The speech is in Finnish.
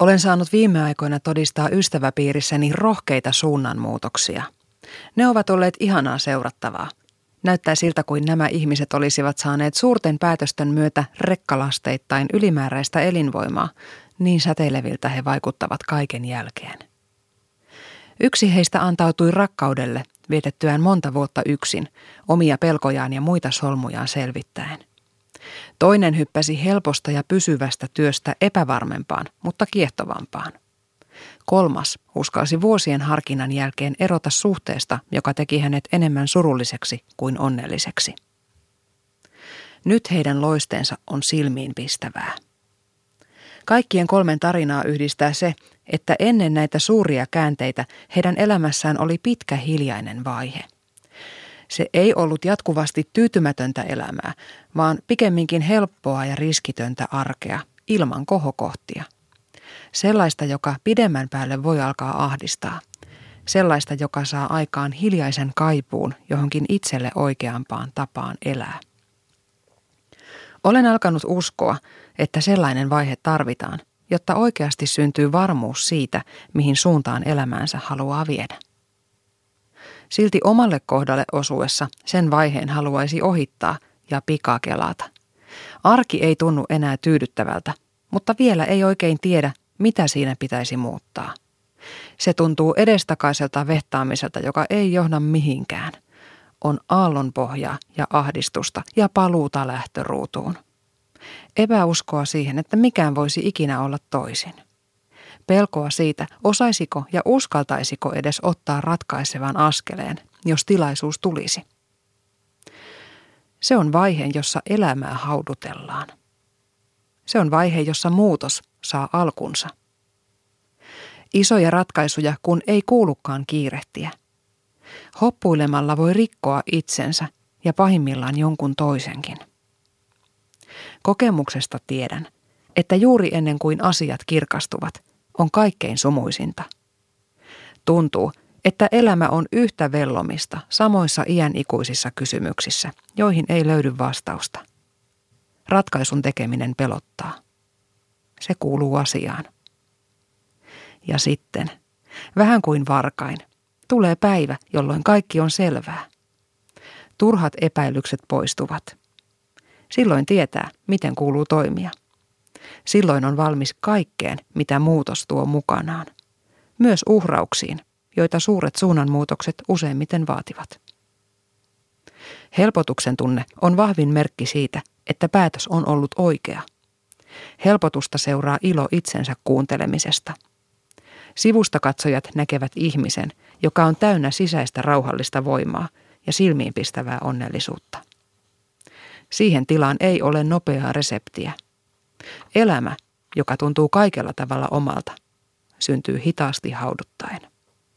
Olen saanut viime aikoina todistaa ystäväpiirissäni rohkeita suunnanmuutoksia. Ne ovat olleet ihanaa seurattavaa. Näyttää siltä kuin nämä ihmiset olisivat saaneet suurten päätösten myötä rekkalasteittain ylimääräistä elinvoimaa, niin säteileviltä he vaikuttavat kaiken jälkeen. Yksi heistä antautui rakkaudelle vietettyään monta vuotta yksin, omia pelkojaan ja muita solmujaan selvittäen. Toinen hyppäsi helposta ja pysyvästä työstä epävarmempaan, mutta kiehtovampaan. Kolmas uskalsi vuosien harkinnan jälkeen erota suhteesta, joka teki hänet enemmän surulliseksi kuin onnelliseksi. Nyt heidän loisteensa on silmiin pistävää. Kaikkien kolmen tarinaa yhdistää se, että ennen näitä suuria käänteitä heidän elämässään oli pitkä hiljainen vaihe. Se ei ollut jatkuvasti tyytymätöntä elämää, vaan pikemminkin helppoa ja riskitöntä arkea ilman kohokohtia. Sellaista, joka pidemmän päälle voi alkaa ahdistaa. Sellaista, joka saa aikaan hiljaisen kaipuun johonkin itselle oikeampaan tapaan elää. Olen alkanut uskoa, että sellainen vaihe tarvitaan, jotta oikeasti syntyy varmuus siitä, mihin suuntaan elämäänsä haluaa viedä. Silti omalle kohdalle osuessa sen vaiheen haluaisi ohittaa ja pikakelata. Arki ei tunnu enää tyydyttävältä, mutta vielä ei oikein tiedä, mitä siinä pitäisi muuttaa. Se tuntuu edestakaiselta vehtaamiselta, joka ei johda mihinkään. On aallonpohjaa ja ahdistusta ja paluuta lähtöruutuun. Epäuskoa siihen, että mikään voisi ikinä olla toisin. Pelkoa siitä, osaisiko ja uskaltaisiko edes ottaa ratkaisevan askeleen, jos tilaisuus tulisi. Se on vaihe, jossa elämää haudutellaan. Se on vaihe, jossa muutos saa alkunsa. Isoja ratkaisuja, kun ei kuulukaan kiirehtiä. Hoppuilemalla voi rikkoa itsensä ja pahimmillaan jonkun toisenkin. Kokemuksesta tiedän, että juuri ennen kuin asiat kirkastuvat, on kaikkein sumuisinta. Tuntuu, että elämä on yhtä vellomista samoissa iänikuisissa kysymyksissä, joihin ei löydy vastausta. Ratkaisun tekeminen pelottaa. Se kuuluu asiaan. Ja sitten, vähän kuin varkain, tulee päivä, jolloin kaikki on selvää. Turhat epäilykset poistuvat – Silloin tietää, miten kuuluu toimia. Silloin on valmis kaikkeen, mitä muutos tuo mukanaan. Myös uhrauksiin, joita suuret suunnanmuutokset useimmiten vaativat. Helpotuksen tunne on vahvin merkki siitä, että päätös on ollut oikea. Helpotusta seuraa ilo itsensä kuuntelemisesta. Sivusta katsojat näkevät ihmisen, joka on täynnä sisäistä rauhallista voimaa ja silmiinpistävää onnellisuutta. Siihen tilaan ei ole nopeaa reseptiä. Elämä, joka tuntuu kaikella tavalla omalta, syntyy hitaasti hauduttaen.